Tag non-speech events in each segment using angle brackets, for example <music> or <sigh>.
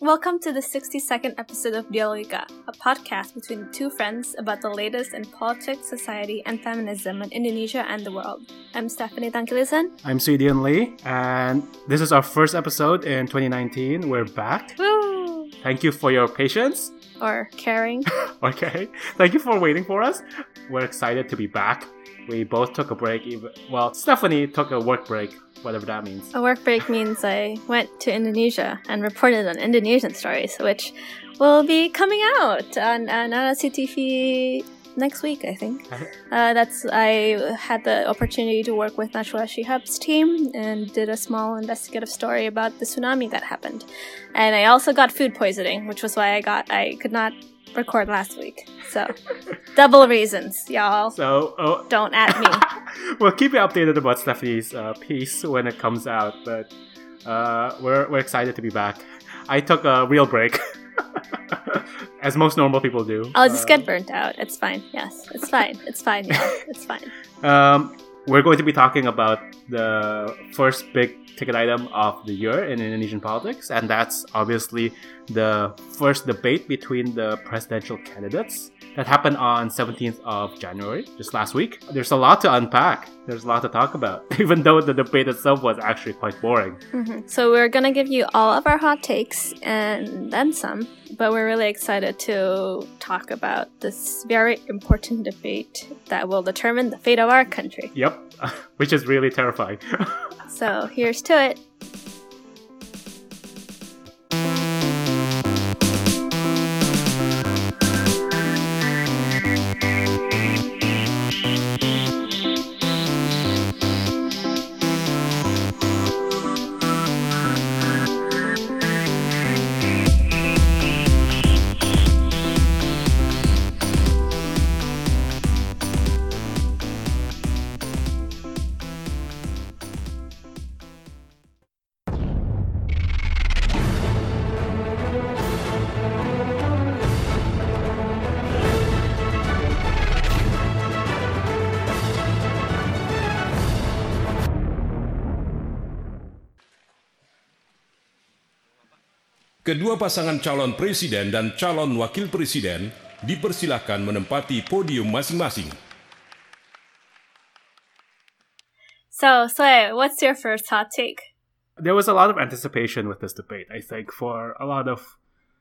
Welcome to the 62nd episode of Dialogica, a podcast between two friends about the latest in politics, society, and feminism in Indonesia and the world. I'm Stephanie Tangkilisan. I'm Suidian Lee, and this is our first episode in 2019. We're back. Woo! Thank you for your patience. Or caring. <laughs> Okay. Thank you for waiting for us. We're excited to be back. We both took a break. Even well, Stephanie took a work break, whatever that means. A work break means I went to Indonesia and reported on Indonesian stories, which will be coming out on, on Narasi TV next week, I think. Uh, that's I had the opportunity to work with Najwa Shihab's team and did a small investigative story about the tsunami that happened, and I also got food poisoning, which was why I got I could not record last week. So <laughs> double reasons, y'all. So, oh, Don't at me. <laughs> we'll keep you updated about Stephanie's uh, piece when it comes out, but uh, we're, we're excited to be back. I took a real break, <laughs> as most normal people do. I'll just Uh, get burnt out. It's fine. Yes, it's fine. It's fine. Yeah, it's fine. Um, we're going to be talking about the first big ticket item of the year in Indonesian politics, and that's obviously the first debate between the presidential candidates that happened on 17th of January, just last week. There's a lot to unpack. There's a lot to talk about, <laughs> even though the debate itself was actually quite boring. Mhm. So we're gonna give you all of our hot takes and then some, but we're really excited to talk about this very important debate that will determine the fate of our country. Yep, <laughs> which is really terrifying. <laughs> So here's to it. Kedua pasangan calon presiden dan calon wakil presiden dipersilakan menempati podium masing-masing. So, Sway, what's your first hot take? there was a lot of anticipation with this debate, I think, for a lot of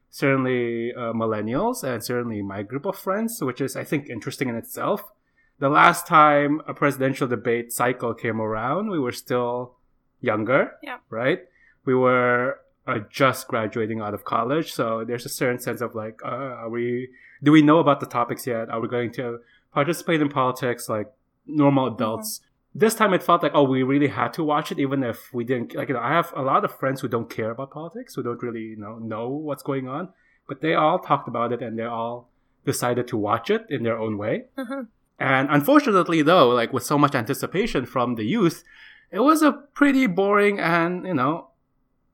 certainly uh, millennials and certainly my group of friends, which is, I think, interesting in itself. The last time a presidential debate cycle came around, we were still younger, Yeah. right? We were uh, just graduating out of college, so there's a certain sense of like, uh, are we? Do we know about the topics yet? Are we going to participate in politics like normal adults? this time it felt like oh we really had to watch it even if we didn't like you know i have a lot of friends who don't care about politics who don't really you know know what's going on but they all talked about it and they all decided to watch it in their own way Mhm. and unfortunately though like with so much anticipation from the youth it was a pretty boring and you know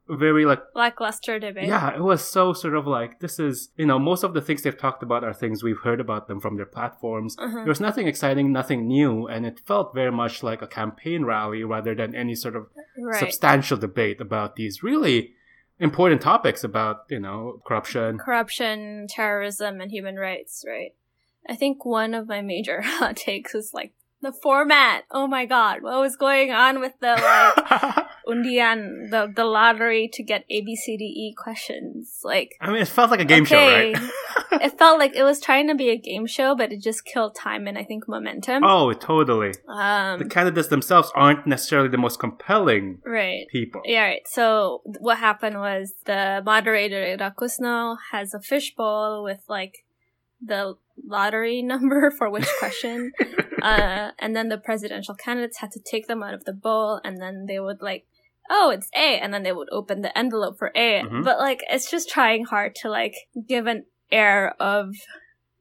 very like Lackluster debate. yeah, it was so sort of like this is you know most of the things they've talked about are things we've heard about them from their platforms. Mhm. There was nothing exciting, nothing new, and it felt very much like a campaign rally rather than any sort of Right. substantial debate about these really important topics about you know corruption. corruption, terrorism, and human rights, right? I think one of my major <laughs> hot takes is like the format. Oh my god, what was going on with the like <laughs> undian, the the lottery to get A B C D E questions? Like I mean, it felt like a game show, right? <laughs> it felt like it was trying to be a game show, but it just killed time and I think momentum. oh, totally. Um, The candidates themselves aren't necessarily the most compelling right. people. Yeah, right. So what happened was the moderator Ira Koesno has a fishbowl with like the lottery <laughs> number for which question, <laughs> uh, and then the presidential candidates had to take them out of the bowl, and then they would like, oh, it's A, and then they would open the envelope for A. Mhm. But like, it's just trying hard to like give an air of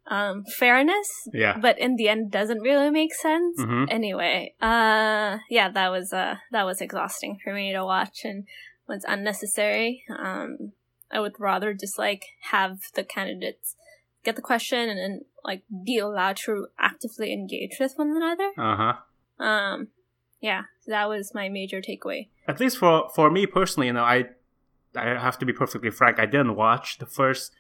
um fairness Yeah. but in the end doesn't really make sense Mhm. anyway uh yeah that was uh that was exhausting for me to watch and was unnecessary um i would rather just like have the candidates get the question and then like be allowed to actively engage with one another Uh huh. um yeah that was my major takeaway At least for for me personally, you know, I I have to be perfectly frank. I didn't watch the first.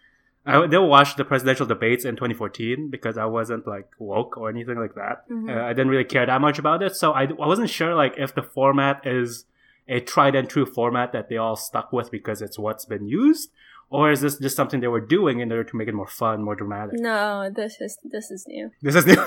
I didn't watch the presidential debates in 2014 because I wasn't like woke or anything like that. Mhm. Uh, I didn't really care that much about it, so I, I wasn't sure like if the format is a tried and true format that they all stuck with because it's what's been used, or is this just something they were doing in order to make it more fun, more dramatic? No, this is this is new. This is new. <laughs>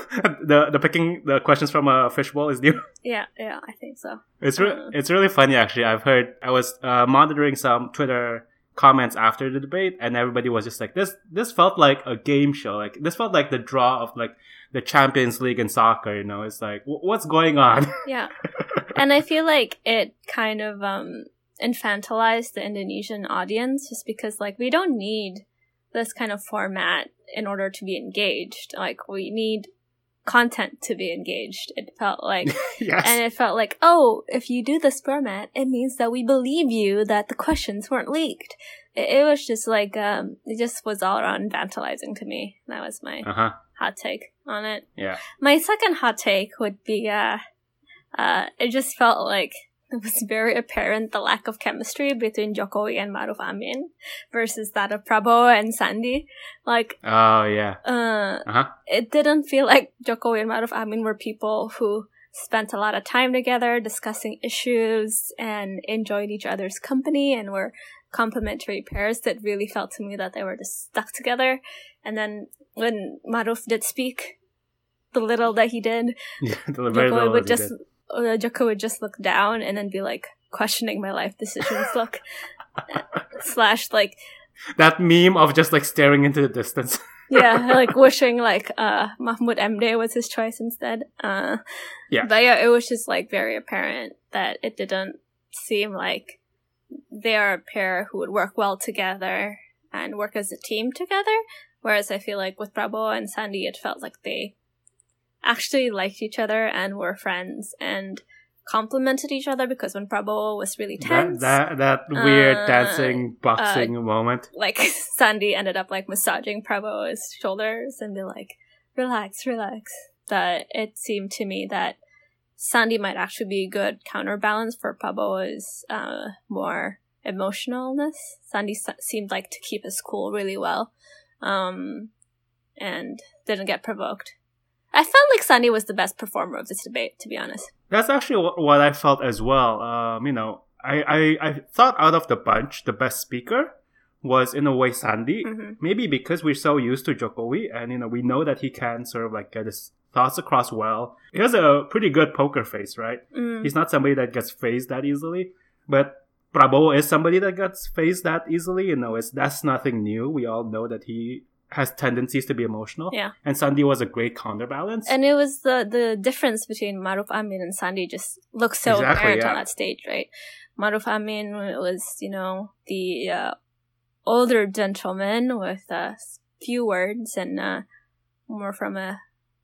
the the picking the questions from a fishbowl is new. <laughs> Yeah, yeah, I think so. It's re- Uh. it's really funny actually. I've heard I was uh, monitoring some Twitter comments after the debate, and everybody was just like, "This this felt like a game show. Like this felt like the draw of like the Champions League in soccer. You know, it's like w- what's going on? Yeah. <laughs> and I feel like it kind of um infantilized the Indonesian audience just because like we don't need this kind of format in order to be engaged. Like we need content to be engaged. It felt like <laughs> yes, and it felt like, oh, if you do this format, it means that we believe you that the questions weren't leaked. It, it was just like um it just was all around vandalizing to me. That was my uh huh, hot take on it. yeah, My second hot take would be uh uh it just felt like it <laughs> was very apparent the lack of chemistry between Jokowi and Maruf Amin versus that of Prabowo and Sandi. Like oh yeah, uh uh huh, it didn't feel like Jokowi and Maruf Amin were people who spent a lot of time together discussing issues and enjoyed each other's company and were complementary pairs that really felt to me that they were just stuck together. And then when Maruf did speak, the little that he did, <laughs> yeah. The very Joko little would just did. Uh, Joko would just look down and then be like questioning my life decisions. <laughs> look slash like that meme of just like staring into the distance. <laughs> yeah, <laughs> like wishing like uh Mahfud MD was his choice instead. Uh Yeah. But yeah, it was just like very apparent that it didn't seem like they are a pair who would work well together and work as a team together. Whereas I feel like with Prabowo and Sandi it felt like they actually liked each other and were friends and complimented each other because when Prabowo was really tense that that weird Uh, dancing boxing moment. like <laughs> Sandi ended up like massaging Prabowo's shoulders and be like, relax, relax. That it seemed to me that Sandi might actually be a good counterbalance for Prabowo's uh, more emotionalness. Sandi s- seemed like to keep his cool really well, um, and didn't get provoked. I felt like Sandi was the best performer of this debate, to be honest. That's actually what I felt as well. Um, you know, I, I, I thought out of the bunch, the best speaker was in a way Sandi. Mhm. Maybe because we're so used to Jokowi and, you know, we know that he can sort of like get his thoughts across well. He has a pretty good poker face, right? Mm. He's not somebody that gets phased that easily. But Prabowo is somebody that gets phased that easily. You know, it's, that's nothing new. We all know that he has tendencies to be emotional. Yeah. And Sandi was a great counterbalance. And it was the the difference between Maruf Amin and Sandi just looks so Exactly, apparent on that stage, right? Maruf Amin was, you know, the uh, older gentleman with uh, few words and uh, more from a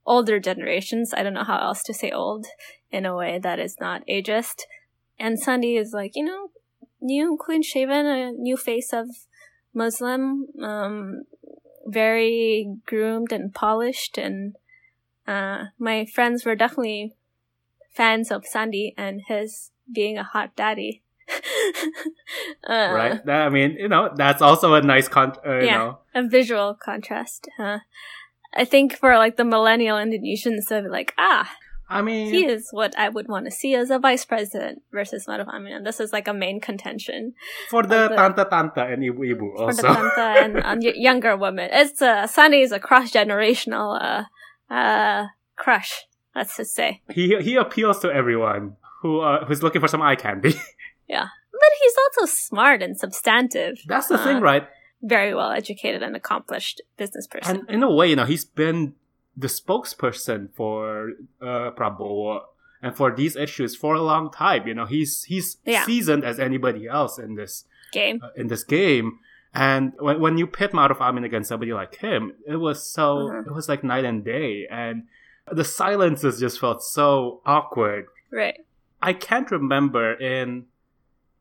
older generations. I don't know how else to say old in a way that is not ageist. And Sandi is like, you know, new, clean shaven, a new face of Muslim, um, very groomed and polished and uh, my friends were definitely fans of Sandi and his being a hot daddy. <laughs> uh, right? That, I mean, you know, that's also a nice con. Uh, you Yeah. know, A visual contrast. Huh? I think for like the millennial Indonesians, they'll be like, ah, I mean, he is what I would want to see as a vice president versus Maruf Amin. And this is like a main contention for the the- tanta tanta and ibu ibu for the also. Tanta and, <laughs> younger women. It's uh, Sandi is a cross generational uh, uh, crush. Let's just say. he he appeals to everyone who uh, who's looking for some eye candy. <laughs> Yeah, but he's also smart and substantive. that's the Uh, thing, right? Very well educated and accomplished business person. And in a way, you know, he's been the spokesperson for uh, Prabowo and for these issues for a long time. You know, he's he's Yeah. seasoned as anybody else in this Game. uh, in this game. And when, when you pit Maruf Amin against somebody like him, it was so Mhm. it was like night and day, and the silences just felt so awkward. Right. I can't remember in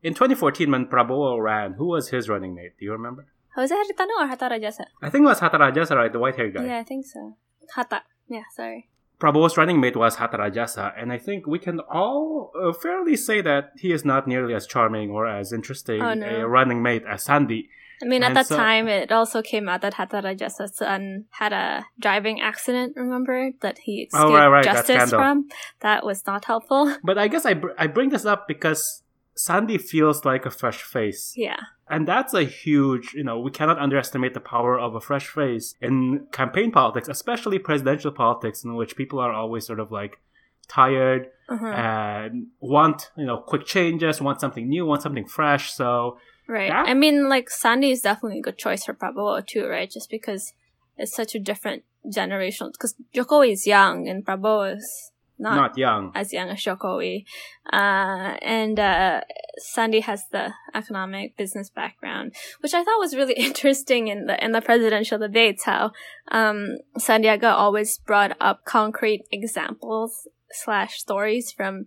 in 2014 when Prabowo ran, who was his running mate? Do you remember? Jose Haritano or Hatta Rajasa? I think it was Hatta Rajasa, right? The white hair guy. Yeah, I think so. Hatta. Yeah, sorry. Prabowo's running mate was Hatta Rajasa, and I think we can all uh, fairly say that he is not nearly as charming or as interesting Oh, no. a running mate as Sandi. I mean, at And that so- time, it also came out that Hatta Rajasa's son had a driving accident, remember? That he escaped Oh, right, right, justice from. That was not helpful. But I guess I, br- I bring this up because Sandi feels like a fresh face. Yeah. And that's a huge, you know, we cannot underestimate the power of a fresh face in campaign politics, especially presidential politics, in which people are always sort of like tired Uh-huh. and want, you know, quick changes, want something new, want something fresh. So, Right. Yeah. I mean, like, Sandi is definitely a good choice for Prabowo, too, right? Just because it's such a different generation. Because Jokowi is young and Prabowo is not, not young. as young as Jokowi. Uh, and uh, Sandi has the economic business background, which I thought was really <laughs> interesting in the in the presidential debates. How um, Sandiaga always brought up concrete examples slash stories from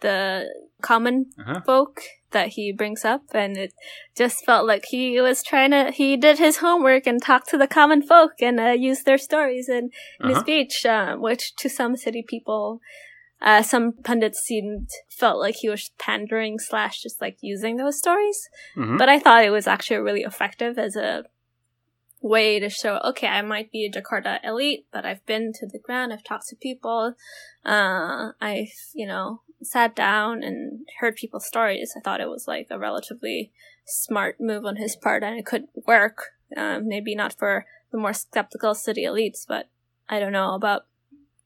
the common Uh-huh. folk that he brings up, and it just felt like he was trying to he did his homework and talked to the common folk and uh, used their stories in, in his Uh-huh. speech, uh, which to some city people uh, some pundits seemed felt like he was pandering slash just like using those stories. Mhm. But I thought it was actually really effective as a way to show, okay, I might be a Jakarta elite, but I've been to the ground, I've talked to people, uh, I've, you know, sat down and heard people's stories. I thought it was like a relatively smart move on his part and it could work. Um, maybe not for the more skeptical city elites, but I don't know about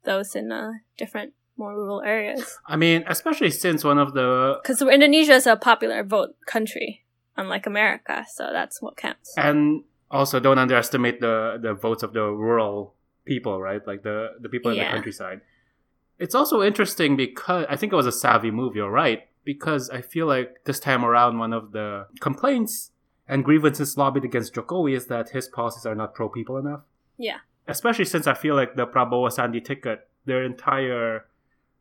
those in uh, different, more rural areas. I mean, especially since one of the Because Indonesia is a popular vote country, unlike America, so that's what counts. and also don't underestimate the the votes of the rural people, right? Like the the people in the countryside. It's also interesting because I think it was a savvy move. You're right because I feel like this time around, one of the complaints and grievances lobbied against Jokowi is that his policies are not pro people enough. Yeah. Especially since I feel like the Prabowo Sandi ticket, their entire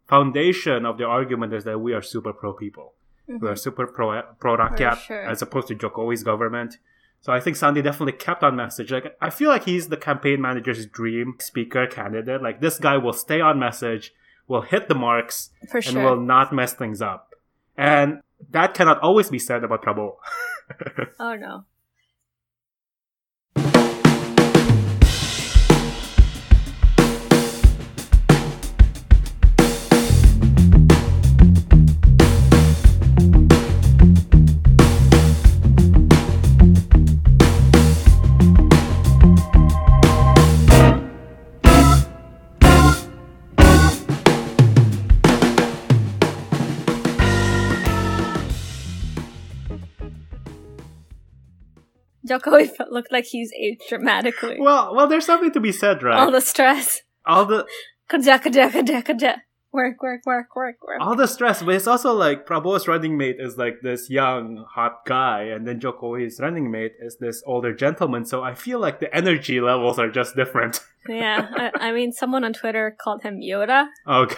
foundation of their argument is that we are super pro people. Mhm. We're super pro pro rakyat sure. as opposed to Jokowi's government. So I think Sandi definitely kept on message. Like I feel like he's the campaign manager's dream speaker candidate. Like this guy will stay on message, will hit the marks, For and sure. will not mess things up. And that cannot always be said about Prabowo. <laughs> oh no. Jokowi <laughs> looked like he's aged dramatically. well, well, there's something to be said, right? All the stress. all the. Work, work, work, work, work. all the stress, but it's also like Prabowo's running mate is like this young, hot guy, and then Jokowi's running mate is this older gentleman. So I feel like the energy levels are just different. <laughs> Yeah, I, I mean, someone on Twitter called him Yoda. Okay.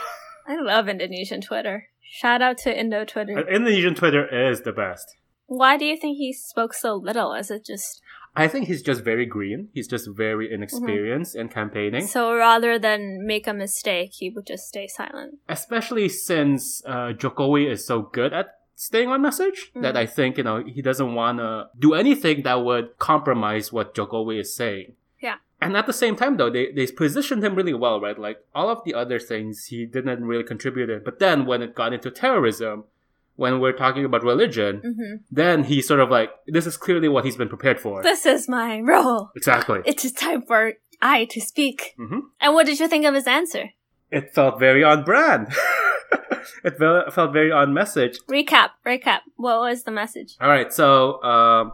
I love Indonesian Twitter. Shout out to Indo Twitter. Uh, Indonesian Twitter is the best. Why do you think he spoke so little? Is it just I think he's just very green. He's just very inexperienced in campaigning, so rather than make a mistake, he would just stay silent? especially since uh, Jokowi is so good at staying on message that Mm. I think you know he doesn't want to do anything that would compromise what Jokowi is saying. Yeah. And at the same time, though, they, they positioned him really well, right? Like all of the other things he didn't really contribute in. But then when it got into terrorism, when we're talking about religion, hmm then he's sort of like, this is clearly what he's been prepared for. This is my role. exactly. It is time for I to speak. hmm And what did you think of his answer? It felt very on brand. <laughs> it fe- felt very on message. Recap, recap. What was the message? All right, so um,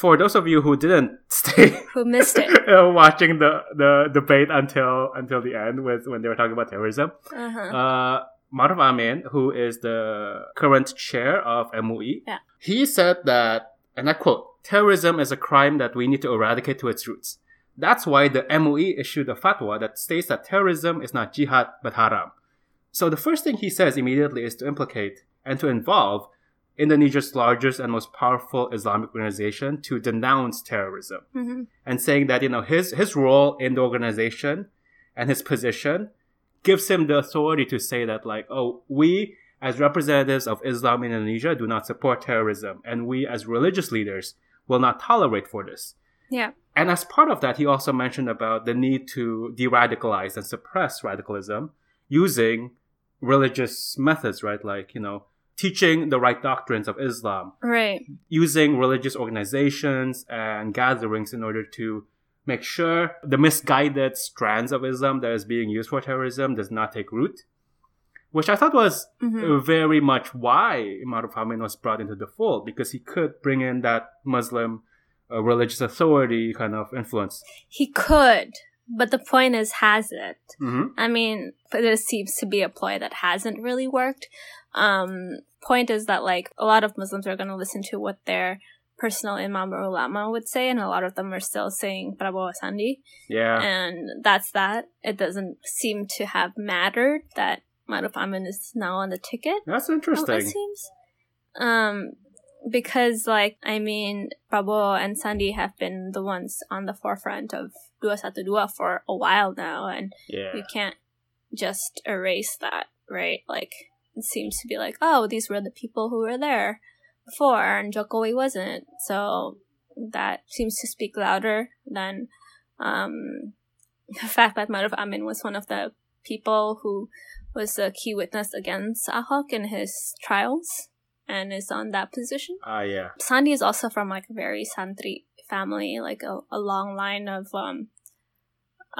for those of you who didn't <laughs> stay Who missed it? <laughs> uh, watching the, the debate until until the end with when they were talking about terrorism, Uh-huh. uh, Maruf Amin, who is the current chair of MUI, Yeah. he said that, and I quote, terrorism is a crime that we need to eradicate to its roots. That's why the MUI issued a fatwa that states that terrorism is not jihad but haram. So the first thing he says immediately is to implicate and to involve Indonesia's largest and most powerful Islamic organization to denounce terrorism hmm and saying that you know his his role in the organization and his position gives him the authority to say that like, oh, we as representatives of Islam in Indonesia do not support terrorism, and we as religious leaders will not tolerate for this. Yeah. And as part of that, he also mentioned about the need to de-radicalize and suppress radicalism using religious methods, right? Like, you know, teaching the right doctrines of Islam, Right. using religious organizations and gatherings in order to make sure the misguided strands of Islam that is being used for terrorism does not take root. Which I thought was Mhm. very much why Maruf Amin was brought into the fold because he could bring in that Muslim uh, religious authority kind of influence. He could, but the point is, has it? Mm-hmm. I mean, there seems to be a ploy that hasn't really worked. Um, point is that like a lot of Muslims are going to listen to what their personal imam or ulama would say, and a lot of them are still saying Prabowo Sandi, Yeah. and that's that. It doesn't seem to have mattered that Maruf Amin is now on the ticket. That's Oh, interesting. it seems. Um, because like I mean, Prabowo and Sandi have been the ones on the forefront of Dua Satu Dua for a while now, and yeah. you can't just erase that, right? Like it seems to be like, oh, these were the people who were there before, and Jokowi wasn't. So that seems to speak louder than um, <laughs> the fact that Maruf Amin was one of the people who was a key witness against Ahok in his trials and is on that position. Ah, yeah. Sandi is also from like a very Santri family, like a, a long line of um,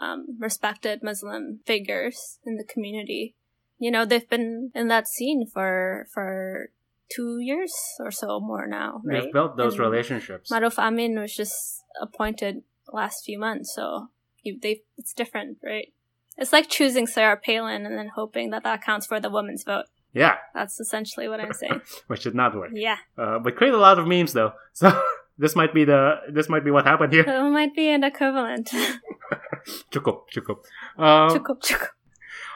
um, respected Muslim figures in the community. You know, they've been in that scene for for two years or so more now, right? They've built those And relationships. Maruf Amin was just appointed last few months, so you, they it's different, right? It's like choosing Sarah Palin and then hoping that that counts for the women's vote. yeah, That's essentially what I'm saying. <laughs> which did not work. yeah. Uh, but create a lot of memes though. <laughs> So this might be the this might be what happened here. It might be an equivalent. <laughs> Cukup, cukup. Um, Cukup, cukup.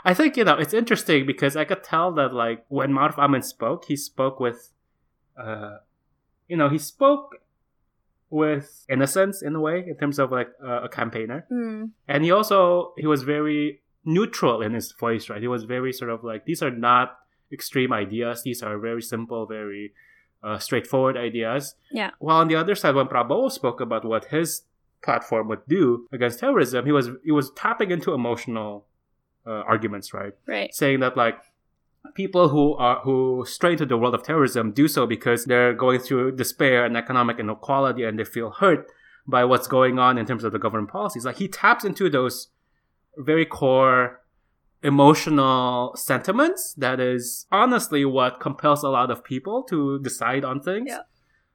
I think you know it's interesting because I could tell that like when Maruf Amin spoke, he spoke with, uh, you know, he spoke with innocence in a way in terms of like uh, a campaigner, Hmm. and he also he was very neutral in his voice, right? He was very sort of like these are not extreme ideas; these are very simple, very uh, straightforward ideas. Yeah. While on the other side, when Prabowo spoke about what his platform would do against terrorism, he was he was tapping into emotional uh, arguments, right? Right. Saying that like people who are who stray into the world of terrorism do so because they're going through despair and economic inequality and they feel hurt by what's going on in terms of the government policies. Like he taps into those very core emotional sentiments that is honestly what compels a lot of people to decide on things. Yeah.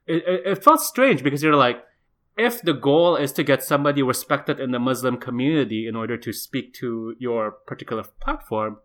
It, it, it felt strange because you're like, if the goal is to get somebody respected in the Muslim community in order to speak to your particular platform,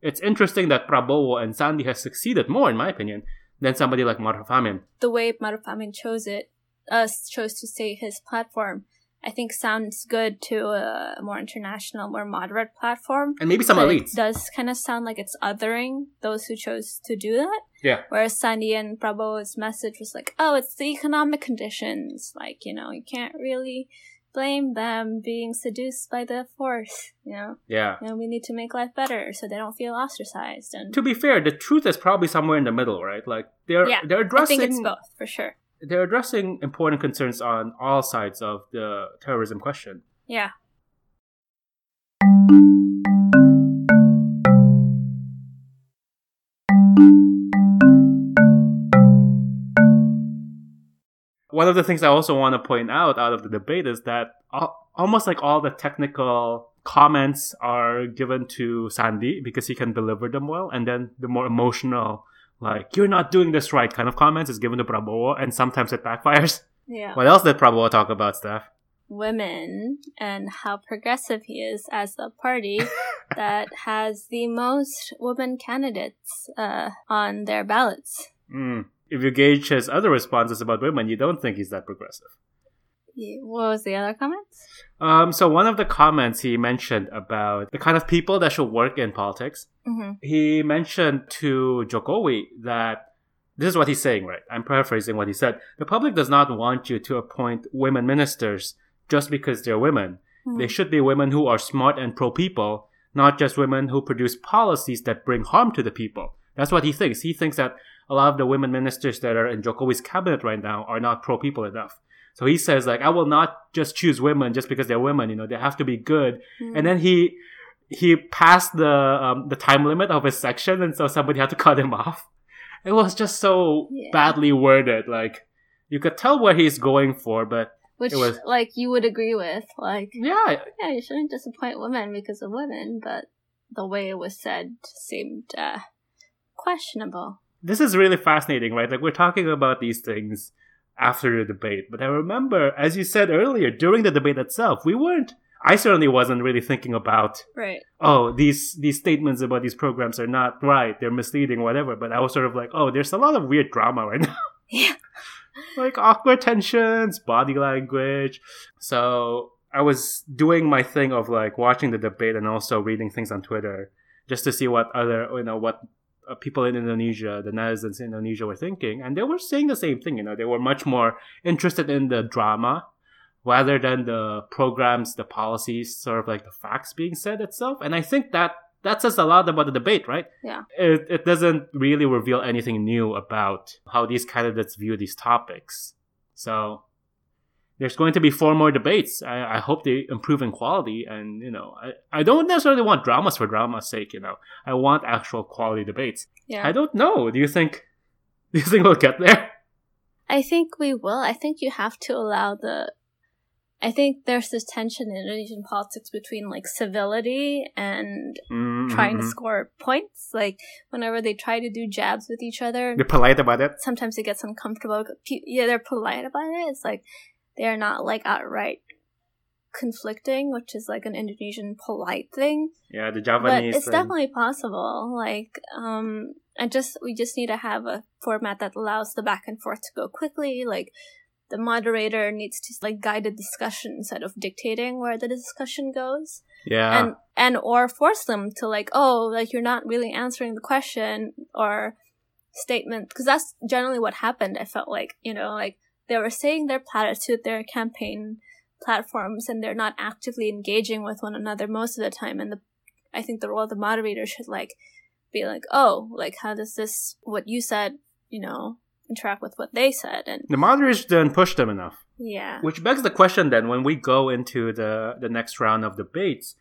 it's interesting that Prabowo and Sandi has succeeded more, in my opinion, than somebody like Maruf Amin. The way Maruf Amin chose it, uh, chose to say his platform, I think sounds good to a more international, more moderate platform. And maybe some elites. It does kind of sound like it's othering those who chose to do that. Yeah. Whereas Sandi and Prabowo's message was like, oh, it's the economic conditions. Like, you know, you can't really blame them being seduced by the force, you know? Yeah. And we need to make life better so they don't feel ostracized. And To be fair, the truth is probably somewhere in the middle, right? Like they're yeah, they're I addressing think it's both, for sure. they're addressing important concerns on all sides of the terrorism question. Yeah. One of the things I also want to point out out of the debate is that al- almost like all the technical comments are given to Sandi because he can deliver them well, and then the more emotional, like "you're not doing this right" kind of comments is given to Prabowo, and sometimes it backfires. Yeah. What else did Prabowo talk about, Steph? Women and how progressive he is as the party <laughs> that has the most women candidates uh, on their ballots. Mm. If you gauge his other responses about women, you don't think he's that progressive. What was the other comments? Um, so one of the comments he mentioned about the kind of people that should work in politics, hmm he mentioned to Jokowi that this is what he's saying, right? I'm paraphrasing what he said. The public does not want you to appoint women ministers just because they're women. They should be women who are smart and pro people, not just women who produce policies that bring harm to the people. That's what he thinks. He thinks that a lot of the women ministers that are in Jokowi's cabinet right now are not pro people enough. So he says like I will not just choose women just because they're women. You know they have to be good. Mm. And then he he passed the um, the time limit of his section, and so somebody had to <laughs> cut him off. It was just so Yeah. badly worded. Like you could tell where he's going for, but Which, it was- like, you would agree with. Like, yeah, yeah, you shouldn't disappoint women because of women, but the way it was said seemed uh, questionable. This is really fascinating, right? Like we're talking about these things after the debate, but I remember, as you said earlier, during the debate itself, we weren't. I certainly wasn't really thinking about Right. oh these these statements about these programs are not right, they're misleading, whatever. But I was sort of like, oh, there's a lot of weird drama right <laughs> now. Yeah. like awkward tensions, body language. So I was doing my thing of like watching the debate and also reading things on Twitter just to see what other you know what Uh, people in Indonesia, the netizens in Indonesia were thinking, and they were saying the same thing. You know, they were much more interested in the drama rather than the programs, the policies, sort of like the facts being said itself. And I think that that says a lot about the debate, right? Yeah. It, it doesn't really reveal anything new about how these candidates view these topics. So there's going to be four more debates. I, I hope they improve in quality. And, you know, I, I don't necessarily want dramas for drama's sake, you know. I want actual quality debates. Yeah. I don't know. Do you think, <laughs> do you think we'll get there? I think we will. I think you have to allow the. I think there's this tension in Indonesian politics between like civility and mm-hmm. trying to score points. Like whenever they try to do jabs with each other, They're polite about it. sometimes it gets uncomfortable. Yeah, they're polite about it. It's like they're not like outright conflicting, which is like an Indonesian polite thing. Yeah, the Javanese. but it's thing. definitely possible. Like, um, I just we just need to have a format that allows the back and forth to go quickly. Like, the moderator needs to like guide the discussion instead of dictating where the discussion goes, Yeah. and and or force them to like, oh, like you're not really answering the question or statement because that's generally what happened. I felt like you know, like they were saying their platitude, their campaign platforms, and they're not actively engaging with one another most of the time. And the I think the role of the moderator should like be like, oh, like how does this what you said, you know, interact with what they said, and the moderators didn't push them enough. yeah, Which begs the question then when we go into the, the next round of debates,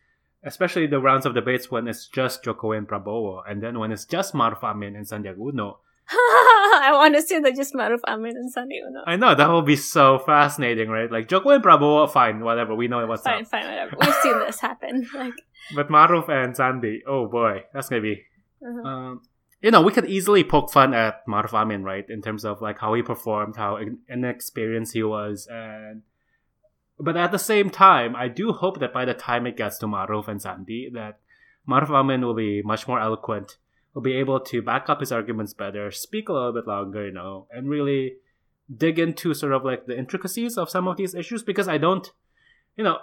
especially the rounds of debates when it's just Jokowi and Prabowo, and then when it's just Maruf Amin and Sandiaga Uno. <laughs> I want to see the just Maruf Amin and Sandi Uno. I know, that will be so fascinating, right? Like, Jokowi and Prabowo, fine, whatever, we know what's Fine, up. fine, whatever. We've seen this <laughs> happen. Like, But Maruf and Sandi, oh boy, that's gonna be uh-huh. um, you know, we could easily poke fun at Maruf Amin, right? In terms of like how he performed, how inexperienced he was, and but at the same time, I do hope that by the time it gets to Maruf and Sandi, that Maruf Amin will be much more eloquent, will be able to back up his arguments better, speak a little bit longer, you know, and really dig into sort of like the intricacies of some of these issues because I don't, you know,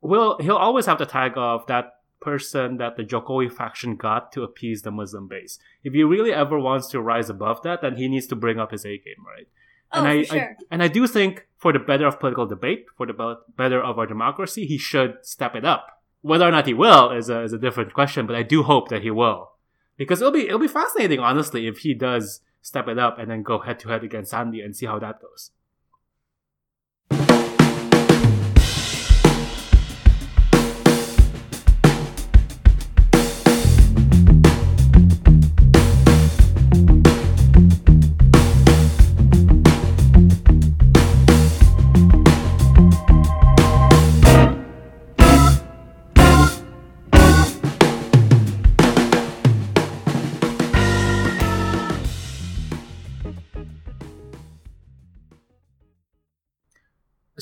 will he'll always have the tag of that person that the Jokowi faction got to appease the Muslim base. If he really ever wants to rise above that, then he needs to bring up his A game, right? oh, and I, sure. I and I do think for the better of political debate, for the better of our democracy, he should step it up. Whether or not he will is a, is a different question, but I do hope that he will, because it'll be it'll be fascinating, honestly, if he does step it up and then go head to head against Sandi and see how that goes.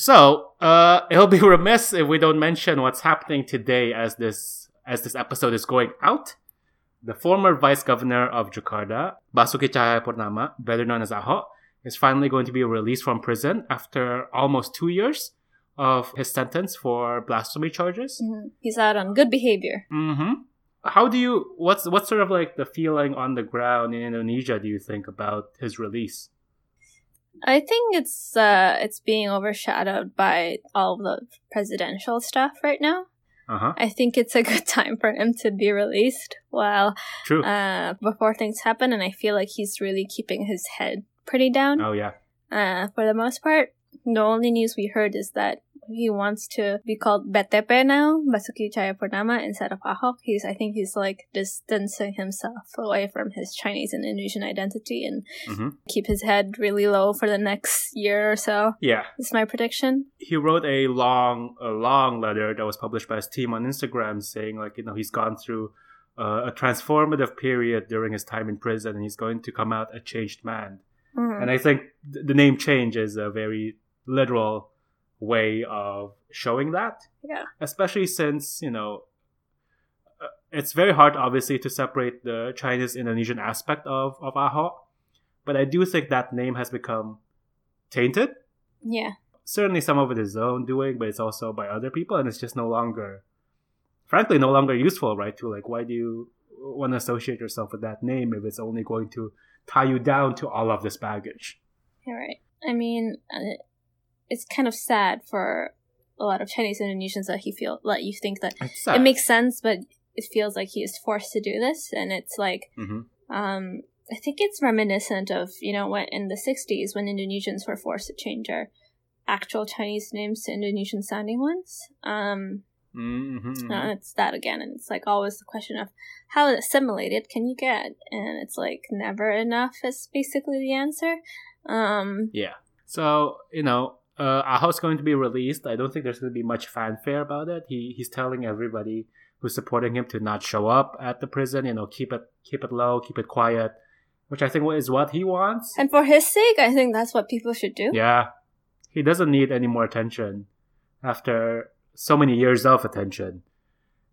So, uh, it'll <laughs> be remiss if we don't mention what's happening today as this as this episode is going out. The former vice governor of Jakarta, Basuki Tjahaja Purnama, better known as Ahok, is finally going to be released from prison after almost two years of his sentence for blasphemy charges. Mhm. He's out on good behavior. Mm-hmm. How do you? What's what's sort of like the feeling on the ground in Indonesia? Do you think about his release? I think it's uh it's being overshadowed by all the presidential stuff right now. Uh-huh. I think it's a <laughs> good time for him to be released while True. uh, before things happen, and I feel like he's really keeping his head pretty down. oh yeah. Uh, for the most part, the only news we heard is that he wants to be called BTP now, Basuki Tjahaja Purnama, instead of Ahok. He's, I think he's like distancing himself away from his Chinese and Indonesian identity and hmm keep his head really low for the next year or so. Yeah. Is my prediction. He wrote a long, a long letter that was published by his team on Instagram, saying like, you know, he's gone through uh, a transformative period during his time in prison, and he's going to come out a changed man. Mhm. And I think th- the name change is a very literal way of showing that. Yeah. Especially since, you know, uh, it's very hard, obviously, to separate the Chinese Indonesian aspect of, of Ahok. But I do think that name has become tainted. Yeah. Certainly, some of it is own doing, but it's also by other people, and it's just no longer, frankly, no longer useful, right? To like, why do you want to associate yourself with that name if it's only going to tie you down to all of this baggage? You're right. I mean, uh, it's kind of sad for a lot of Chinese Indonesians that he feel let you think that it makes sense, but it feels like he is forced to do this, and it's like Mhm. um, I think it's reminiscent of you know when in the '60s when Indonesians were forced to change their actual Chinese names to Indonesian sounding ones. Um, Mhm, mhm, uh, it's that again, and it's like always the question of how assimilated can you get, and it's like never enough is basically the answer. Um, Yeah. So you know, uh, Ahok's going to be released. I don't think there's going to be much fanfare about it. He he's telling everybody who's supporting him to not show up at the prison. You know, keep it keep it low, keep it quiet, which I think is what he wants. And for his sake, I think that's what people should do. Yeah, he doesn't need any more attention after so many years of attention.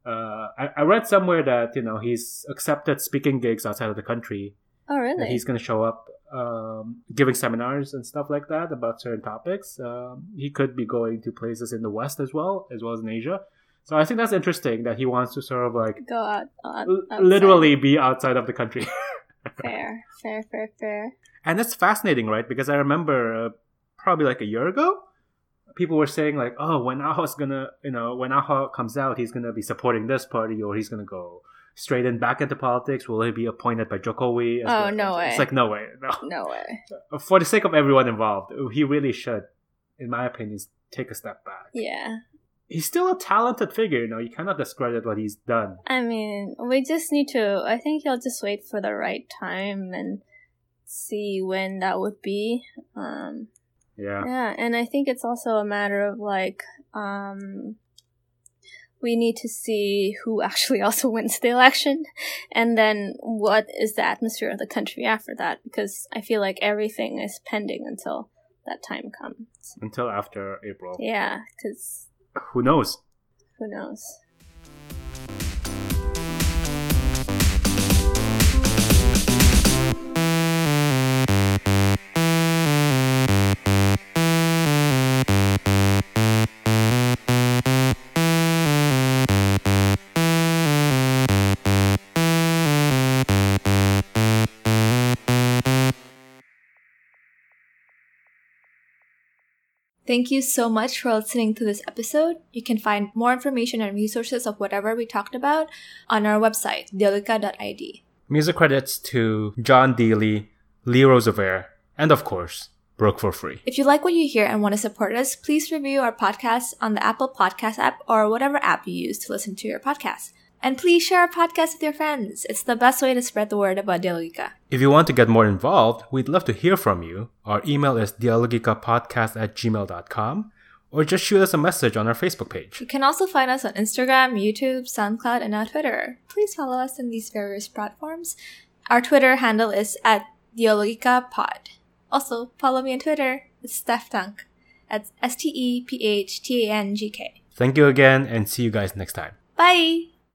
Uh, I, I read somewhere that you know he's accepted speaking gigs outside of the country. Oh, really? he's going to show up um, giving seminars and stuff like that about certain topics. Um, he could be going to places in the West as well, as well as in Asia. So I think that's interesting that he wants to sort of like Go out, out literally be outside of the country. <laughs> fair, fair, fair, fair. and it's fascinating, right? Because I remember uh, probably like a year ago, people were saying like, "Oh, when Ahok's gonna, you know, when Aho comes out, he's gonna be supporting this party, or he's gonna go straight in back into politics. Will he be appointed by Jokowi?" Oh, the-" no It's like no way, no. <laughs> No way. For the sake of everyone involved, he really should, in my opinion, take a step back. Yeah. He's still a talented figure, you know. You cannot discredit what he's done. I mean, we just need to. I think he'll just wait for the right time and see when that would be. Um, Yeah. yeah, and I think it's also a matter of like, um, we need to see who <laughs> actually also wins the election, and then what is the atmosphere of the country after that. Because I feel like everything is pending until that time comes. Until after April, Yeah, because who knows? who knows? Thank you so much for listening to this episode. You can find more information and resources of whatever we talked about on our website, diolica.id. Music credits to John Dealey, Lee Rosevere, and of course, Broke for Free. If you like what you hear and want to support us, please review our podcast on the Apple Podcast app or whatever app you use to listen to your podcast. And please share our podcast with your friends. It's the best way to spread the word about Dialogica. If you want to get more involved, we'd love to hear from you. Our email is dialogicapodcast at gmail.com or just shoot us a message on our Facebook page. You can also find us on Instagram, YouTube, SoundCloud, and now Twitter. Please follow us on these various platforms. Our Twitter handle is at DialogicaPod. Also, follow me on Twitter. It's Steph Tank. That's S T E P H T A N G K. Thank you again and see you guys next time. Bye!